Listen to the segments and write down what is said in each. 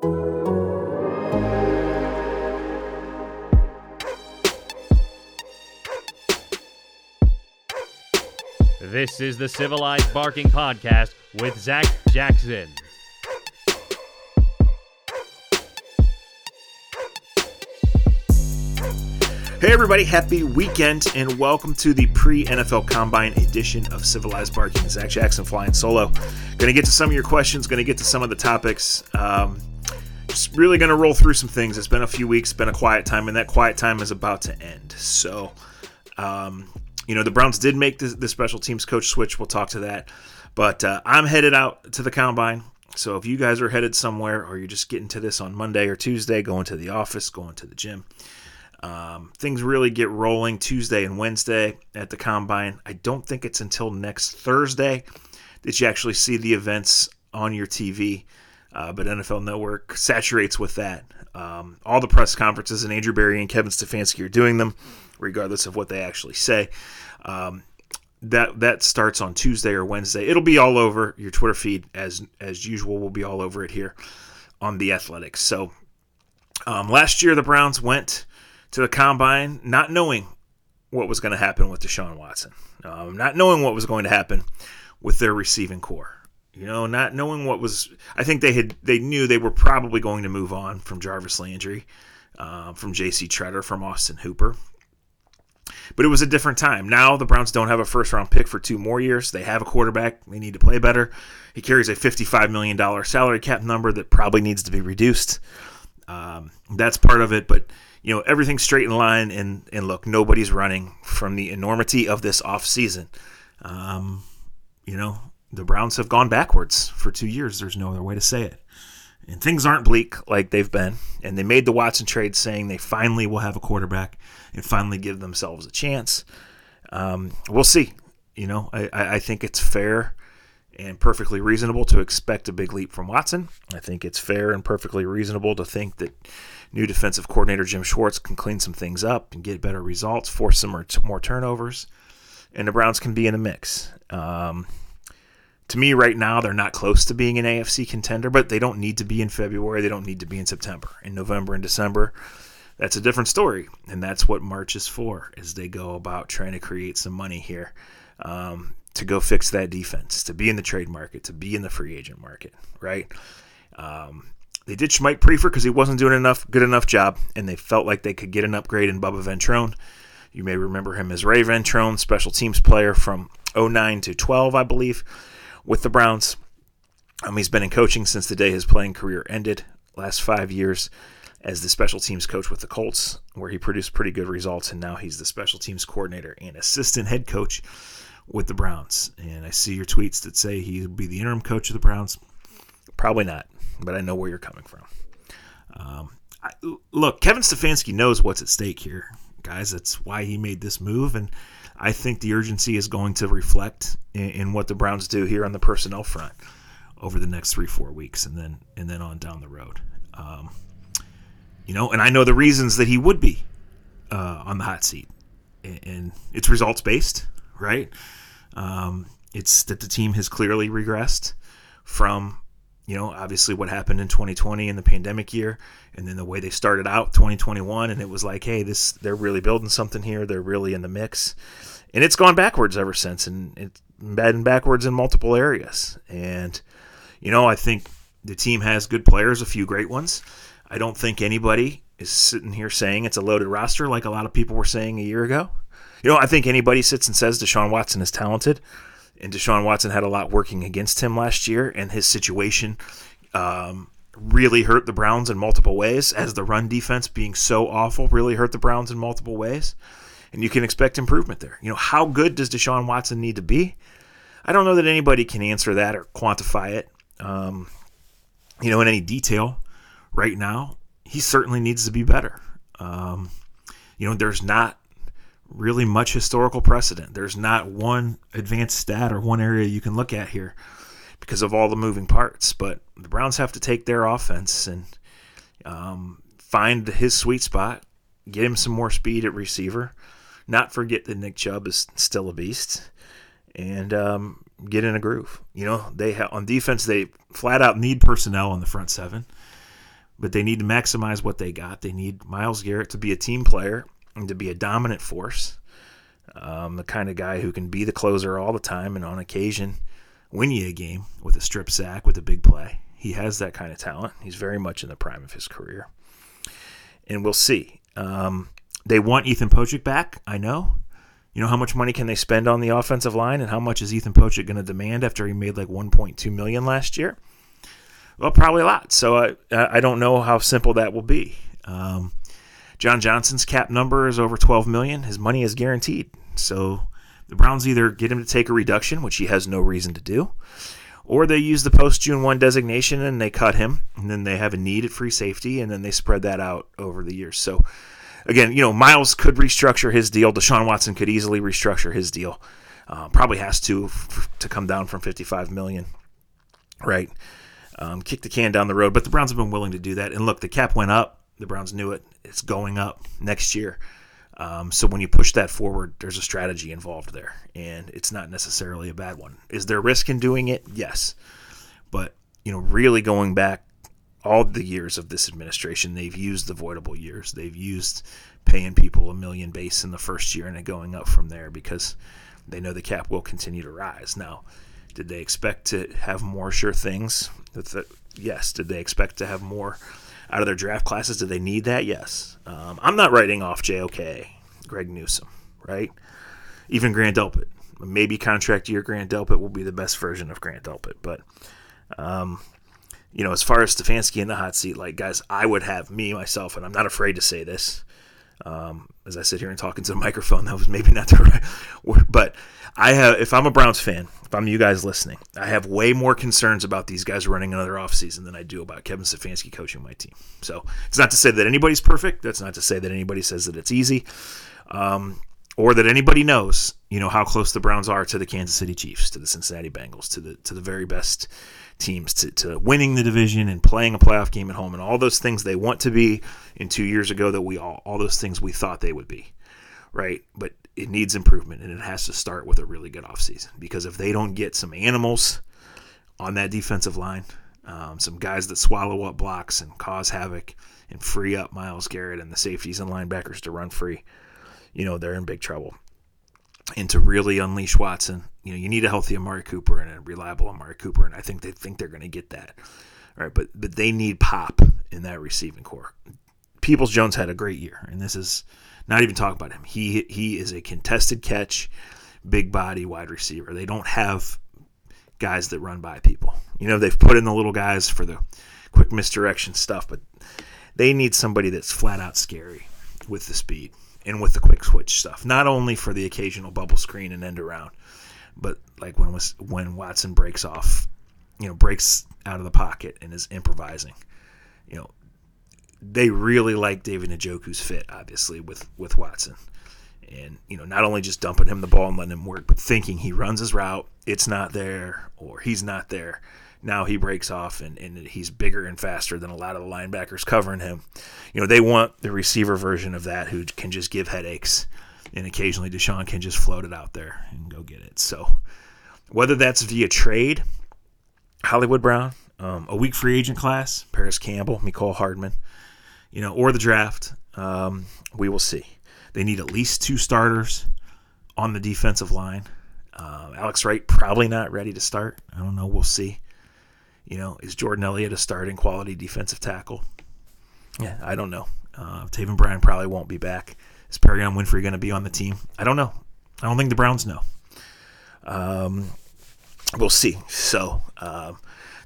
This is the Civilized Barking Podcast with Zac Jackson. Hey, everybody, happy weekend, and welcome to the pre NFL Combine edition of Civilized Barking. Zac Jackson flying solo. Going to get to some of your questions, going to get to some of the topics. Um, really going to roll through some things. It's been a few weeks, been a quiet time, and that quiet time is about to end. So, um, you know, the Browns did make the, the, special teams coach switch. We'll talk to that. But uh, I'm headed out to the combine. So if you guys are headed somewhere or you're just getting to this on Monday or Tuesday, going to the office, going to the gym, um, things really get rolling Tuesday and Wednesday at the combine. I don't think it's until next Thursday that you actually see the events on your TV. Uh, but NFL Network saturates with that. Um, all the press conferences, and Andrew Berry and Kevin Stefanski are doing them, regardless of what they actually say. Um, that that starts on Tuesday or Wednesday. It'll be all over your Twitter feed as as usual. We'll be all over it here on the Athletics. So um, last year the Browns went to the combine not knowing what was going to happen with Deshaun Watson, um, not knowing what was going to happen with their receiving corps. You know, not knowing what was, I think they had, they knew they were probably going to move on from Jarvis Landry, uh, from J.C. Tretter, from Austin Hooper. But it was a different time. Now the Browns don't have a first round pick for two more years. They have a quarterback. They need to play better. He carries a $55 million salary cap number that probably needs to be reduced. Um, that's part of it. But you know everything's straight in line and and look nobody's running from the enormity of this off season um, you know the browns have gone backwards for two years. There's no other way to say it. And things aren't bleak like they've been. And they made the watson trade saying they finally will have a quarterback and finally give themselves a chance. Um, we'll see. You know I, I think it's fair and perfectly reasonable to expect a big leap from watson. I think it's fair and perfectly reasonable to think that new defensive coordinator Jim Schwartz can clean some things up and get better results, force some more, turnovers, and the Browns can be in the mix. Um, to me, right now, they're not close to being an AFC contender, but they don't need to be in February. They don't need to be in September. In November and December, that's a different story, and that's what March is for. As they go about trying to create some money here, um, to go fix that defense, to be in the trade market, to be in the free agent market, right? Um, they ditched Mike Priefer because he wasn't doing enough good enough job, and they felt like they could get an upgrade in Bubba Ventrone. You may remember him as Ray Ventrone, special teams player from 09 to 12, I believe, with the Browns. Um, he's been in coaching since the day his playing career ended, last five years as the special teams coach with the Colts, where he produced pretty good results, and now he's the special teams coordinator and assistant head coach with the Browns. And I see your tweets that say he'll be the interim coach of the Browns. Probably not but I know where you're coming from. Um, I, look, Kevin Stefanski knows what's at stake here, guys. That's why he made this move, and I think the urgency is going to reflect in, in what the Browns do here on the personnel front over the next three, four weeks, and then and then on down the road. Um, you know, and I know the reasons that he would be uh, on the hot seat, and, it's results based, right? Um, it's that the team has clearly regressed from you know, obviously what happened in 2020 in the pandemic year, and then the way they started out 2021, and it was like, hey, this they're really building something here. They're really in the mix, and it's gone backwards ever since, and it's been backwards in multiple areas. And you know, I think the team has good players, a few great ones. I don't think anybody is sitting here saying it's a loaded roster like a lot of people were saying a year ago. You know, I think anybody sits and says Deshaun Watson is talented and Deshaun Watson had a lot working against him last year, and his situation um, really hurt the Browns in multiple ways. As the run defense being so awful really hurt the Browns in multiple ways, and you can expect improvement there. You know, how good does Deshaun Watson need to be? I don't know that anybody can answer that or quantify it, um, you know, in any detail. right now, he certainly needs to be better. Um, you know, there's not really much historical precedent. There's not one advanced stat or one area you can look at here because of all the moving parts. But the Browns have to take their offense and um, find his sweet spot, get him some more speed at receiver, not forget that Nick Chubb is still a beast, and um, get in a groove. You know, they have on defense they flat out need personnel on the front seven, but they need to maximize what they got. They need Myles Garrett to be a team player and to be a dominant force, um, the kind of guy who can be the closer all the time and on occasion win you a game with a strip sack with a big play. He has that kind of talent. He's very much in the prime of his career, and we'll see. Um, they want Ethan Pocic back. I know. You know how much money can they spend on the offensive line, and how much is Ethan Pocic going to demand after he made like 1.2 million last year? Well, probably a lot. So I I don't know how simple that will be. Um, John Johnson's cap number is over 12 million. His money is guaranteed. So the Browns either get him to take a reduction, which he has no reason to do, or they use the post June 1 designation and they cut him, and then they have a need at free safety, and then they spread that out over the years. So again, you know, Myles could restructure his deal. Deshaun Watson could easily restructure his deal. Uh, probably has to f- to come down from 55 million, right? Um, kick the can down the road, but the Browns have been willing to do that. And look, the cap went up. The Browns knew it. It's going up next year. Um, so when you push that forward, there's a strategy involved there, and it's not necessarily a bad one. Is there risk in doing it? Yes, but you know, really going back all the years of this administration, they've used the voidable years. They've used paying people a million base in the first year and then going up from there because they know the cap will continue to rise. Now, did they expect to have more sure things? Yes. Did they expect to have more out of their draft classes? Did they need that? Yes. Um, I'm not writing off JOK, Greg Newsome, right? Even Grant Delpit. Maybe contract year Grant Delpit will be the best version of Grant Delpit, but um, you know, as far as Stefanski in the hot seat, like guys, I would have me myself, and I'm not afraid to say this. Um, as I sit here and talk into the microphone, that was maybe not the right word, but I have. If I'm a Browns fan, if I'm you guys listening, I have way more concerns about these guys running another offseason than I do about Kevin Stefanski coaching my team. So it's not to say that anybody's perfect. That's not to say that anybody says that it's easy, um, or that anybody knows, you know, how close the Browns are to the Kansas City Chiefs, to the Cincinnati Bengals, to the to the very best teams to, to winning the division and playing a playoff game at home and all those things they want to be in two years ago that we all all those things we thought they would be right? But it needs improvement and it has to start with a really good offseason because if they don't get some animals on that defensive line um, some guys that swallow up blocks and cause havoc and free up Myles Garrett and the safeties and linebackers to run free you know they're in big trouble and to really unleash Watson, you know, you need a healthy Amari Cooper and a reliable Amari Cooper, and I think they think they're going to get that. All right, but but they need pop in that receiving corps. Peoples Jones had a great year, and this is not even talk about him. He he is a contested catch, big body wide receiver. They don't have guys that run by people. You know, they've put in the little guys for the quick misdirection stuff, but they need somebody that's flat out scary with the speed and with the quick switch stuff. Not only for the occasional bubble screen and end around, but like when was when Watson breaks off, you know, breaks out of the pocket and is improvising. You know, they really like David Njoku's fit, obviously, with with Watson. And, you know, not only just dumping him the ball and letting him work, but thinking he runs his route, it's not there, or he's not there now he breaks off and, and he's bigger and faster than a lot of the linebackers covering him. You know, they want the receiver version of that who can just give headaches. And occasionally Deshaun can just float it out there and go get it. So whether that's via trade, Hollywood Brown, um, a weak free agent class, Parris Campbell, Mecole Hardman, you know, or the draft, um, we will see. They need at least two starters on the defensive line. Uh, Alex Wright probably not ready to start. I don't know. We'll see. You know, is Jordan Elliott a starting quality defensive tackle? Yeah, I don't know. Uh, Taven Bryan probably won't be back. Is Perrion Winfrey going to be on the team? I don't know. I don't think the Browns know. Um, we'll see. So um,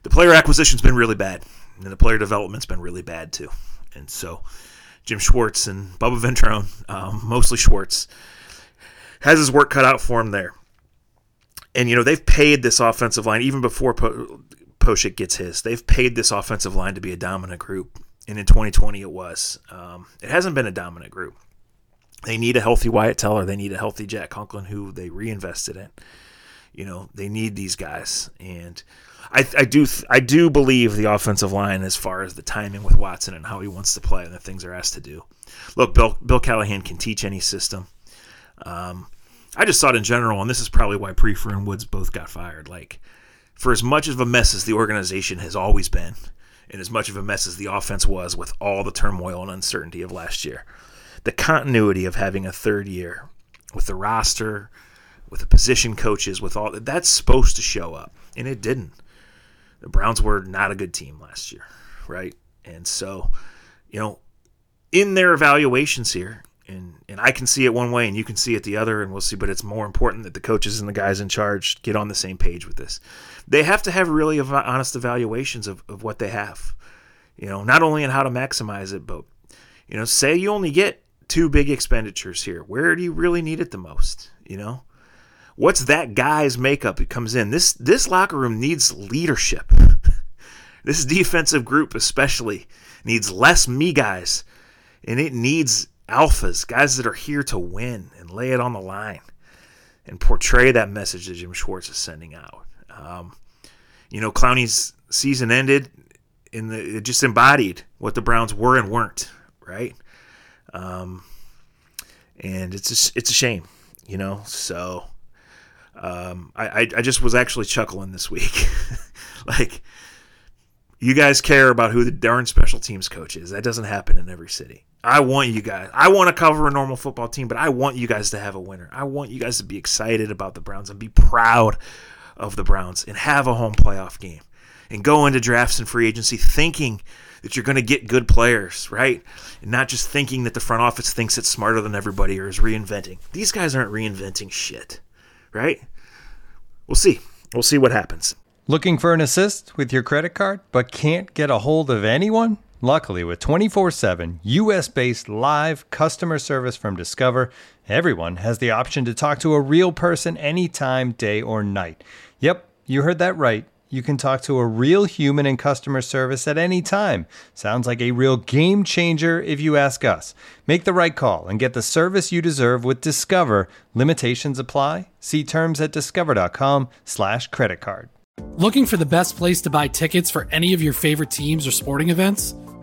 the player acquisition's been really bad, and the player development's been really bad too. And so Jim Schwartz and Bubba Ventrone, um, mostly Schwartz, has his work cut out for him there. And you know they've paid this offensive line even before po- Pocic gets his. They've paid this offensive line to be a dominant group, and in 2020 it was. Um, it hasn't been a dominant group. They need a healthy Wyatt Teller. They need a healthy Jack Conklin, who they reinvested in. You know, they need these guys, and I, I do I do believe the offensive line as far as the timing with Watson and how he wants to play and the things they're asked to do. Look, Bill Bill Callahan can teach any system. Um, I just thought in general, and this is probably why Priefer and Woods both got fired. Like, for as much of a mess as the organization has always been, and as much of a mess as the offense was with all the turmoil and uncertainty of last year, the continuity of having a third year with the roster, with the position coaches, with all that, that's supposed to show up, and it didn't. The Browns were not a good team last year, right? And so, you know, in their evaluations here, and and I can see it one way and you can see it the other, and we'll see. But it's more important that the coaches and the guys in charge get on the same page with this. They have to have really honest evaluations of, of what they have. You know, not only in how to maximize it, but you know, say you only get two big expenditures here. Where do you really need it the most? You know, what's that guy's makeup that comes in? This this locker room needs leadership. this defensive group especially needs less me guys, and it needs alphas, guys that are here to win and lay it on the line and portray that message that Jim Schwartz is sending out. Um, you know, Clowney's season ended in the it just embodied what the Browns were and weren't, right? Um, and it's a, it's a shame, you know. So um, I, I just was actually chuckling this week, like you guys care about who the darn special teams coach is. That doesn't happen in every city. I want you guys. I want to cover a normal football team, but I want you guys to have a winner. I want you guys to be excited about the Browns and be proud of the Browns and have a home playoff game and go into drafts and free agency thinking that you're going to get good players, right? And not just thinking that the front office thinks it's smarter than everybody or is reinventing. These guys aren't reinventing shit, right? We'll see. We'll see what happens. Looking for an assist with your credit card but can't get a hold of anyone? Luckily, with 24 7 US based live customer service from Discover, everyone has the option to talk to a real person anytime, day or night. Yep, you heard that right. You can talk to a real human in customer service at any time. Sounds like a real game changer if you ask us. Make the right call and get the service you deserve with Discover. Limitations apply. See terms at discover.com/slash credit card. Looking for the best place to buy tickets for any of your favorite teams or sporting events?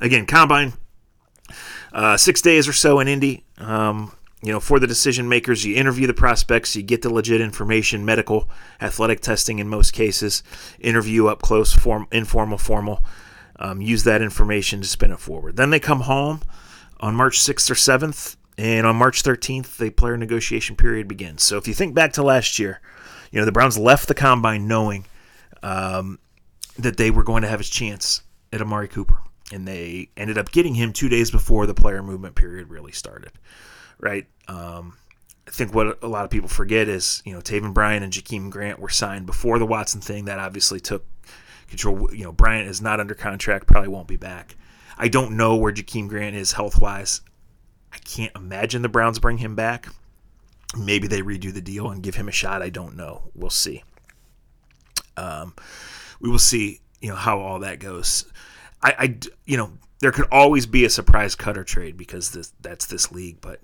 Again, combine, uh, six days or so in Indy. Um, you know, for the decision makers, you interview the prospects, you get the legit information, medical, athletic testing in most cases, interview up close, form, informal, formal. Um, use that information to spin it forward. Then they come home on March 6th or 7th, and on March 13th, the player negotiation period begins. So if you think back to last year, you know, the Browns left the combine knowing um, that they were going to have a chance at Amari Cooper and they ended up getting him two days before the player movement period really started. Right. Um, I think what a lot of people forget is you know Taven Bryan and Jakeem Grant were signed before the Watson thing. That obviously took control. You know Bryant is not under contract, probably won't be back. I don't know where Jakeem Grant is health wise. I can't imagine the Browns bring him back. Maybe they redo the deal and give him a shot. I don't know. We'll see. Um, we will see. You know how all that goes. I, I, you know, there could always be a surprise cutter trade because this, that's this league. But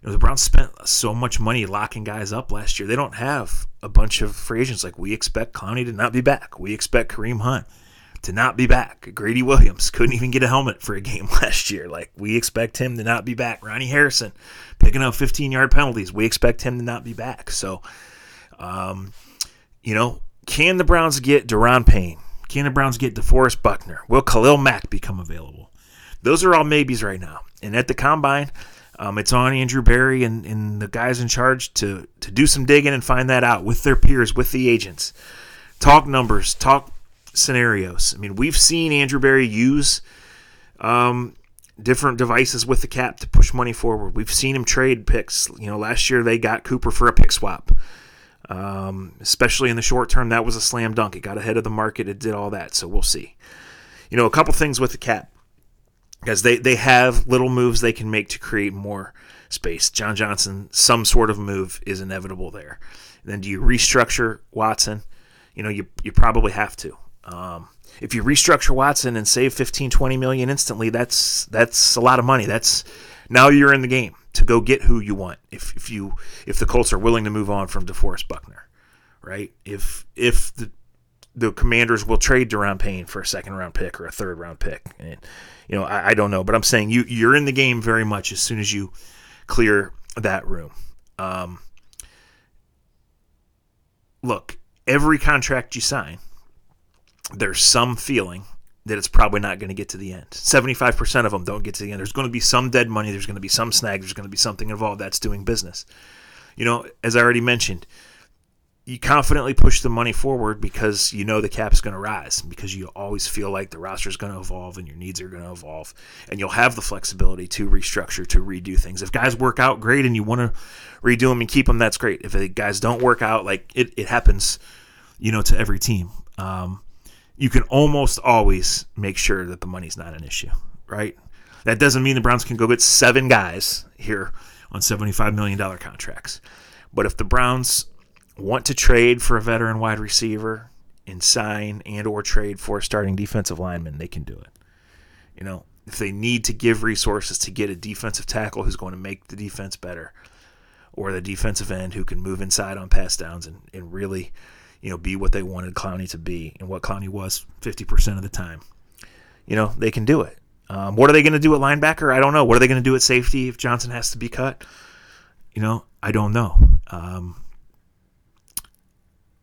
you know, the Browns spent so much money locking guys up last year. They don't have a bunch of free agents like we expect Clowney to not be back. We expect Kareem Hunt. to not be back. Greedy Williams couldn't even get a helmet for a game last year. Like we expect him to not be back. Ronnie Harrison picking up 15 yard penalties. We expect him to not be back. So, um, you know, can the Browns get Daron Payne? Can the Browns get DeForest Buckner? Will Khalil Mack become available? Those are all maybes right now. And at the combine, um, it's on Andrew Berry and, and the guys in charge to to do some digging and find that out with their peers, with the agents. Talk numbers, talk scenarios. I mean, we've seen Andrew Berry use um, different devices with the cap to push money forward. We've seen him trade picks. You know, last year they got Cooper for a pick swap. Um, especially in the short term, that was a slam dunk. It got ahead of the market. It did all that. So we'll see. You know, a couple things with the cap because they they have little moves they can make to create more space. John Johnson, some sort of move is inevitable there. And then do you restructure Watson? You know, you you probably have to. Um, if you restructure Watson and save 15, 20 million instantly, that's that's a lot of money. That's now you're in the game to go get who you want. If if you if the Colts are willing to move on from DeForest Buckner, right? If if the the Commanders will trade Daron Payne for a second round pick or a third round pick, and you know I, I don't know, but I'm saying you you're in the game very much as soon as you clear that room. Um, look, every contract you sign there's some feeling that it's probably not going to get to the end. 75% of them don't get to the end. There's going to be some dead money. There's going to be some snag. There's going to be something involved. That's doing business. You know, as I already mentioned, you confidently push the money forward because you know the cap's going to rise, because you always feel like the roster is going to evolve and your needs are going to evolve. And you'll have the flexibility to restructure, to redo things. If guys work out, great, and you want to redo them and keep them, that's great. If the guys don't work out, like it, it happens, you know, to every team. Um, you can almost always make sure that the money's not an issue, right? That doesn't mean the Browns can go get seven guys here on $75 million contracts. But if the Browns want to trade for a veteran wide receiver and sign and or trade for a starting defensive lineman, they can do it. You know, if they need to give resources to get a defensive tackle who's going to make the defense better, or the defensive end who can move inside on pass downs and, and really – you know, be what they wanted Clowney to be and what Clowney was 50% of the time. You know, they can do it. Um, what are they going to do at linebacker? I don't know. What are they going to do at safety if Johnson has to be cut? You know, I don't know. Um,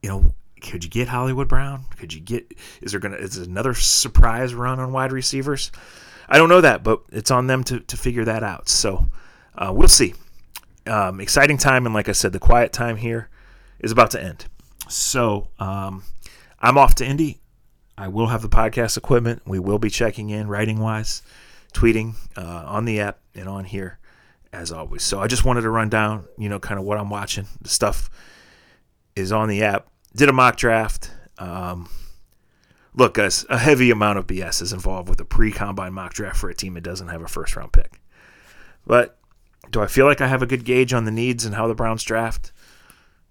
you know, could you get Hollywood Brown? Could you get? Is there gonna? Is another surprise run on wide receivers? I don't know that, but it's on them to to figure that out. So uh, we'll see. Um, exciting time, and like I said, the quiet time here is about to end. So um, I'm off to Indy. I will have the podcast equipment. We will be checking in writing wise, tweeting uh, on the app and on here as always. So I just wanted to run down, you know, kind of what I'm watching. The stuff is on the app. Did a mock draft. Um, look, guys, a heavy amount of BS is involved with a pre combine mock draft for a team that doesn't have a first round pick. But do I feel like I have a good gauge on the needs and how the Browns draft?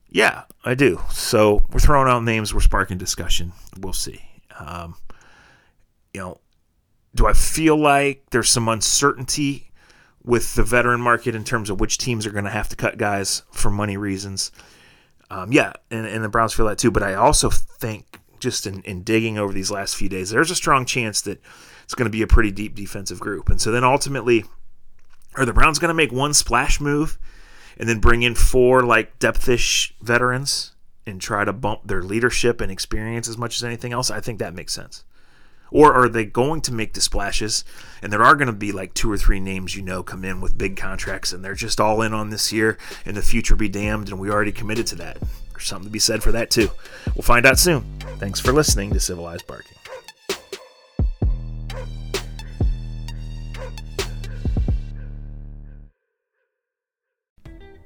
Yeah, I do. So we're throwing out names. We're sparking discussion. We'll see. Um, you know, do I feel like there's some uncertainty with the veteran market in terms of which teams are going to have to cut guys for money reasons? Um, yeah, and, and the Browns feel that too. But I also think, just in, in digging over these last few days, there's a strong chance that it's going to be a pretty deep defensive group. And so then ultimately, are the Browns going to make one splash move? And then bring in four like depthish veterans and try to bump their leadership and experience as much as anything else, I think that makes sense. Or are they going to make the splashes? And there are going to be like two or three names you know come in with big contracts and they're just all in on this year and the future be damned and we already committed to that. There's something to be said for that too. We'll find out soon. Thanks for listening to Civilized Barking.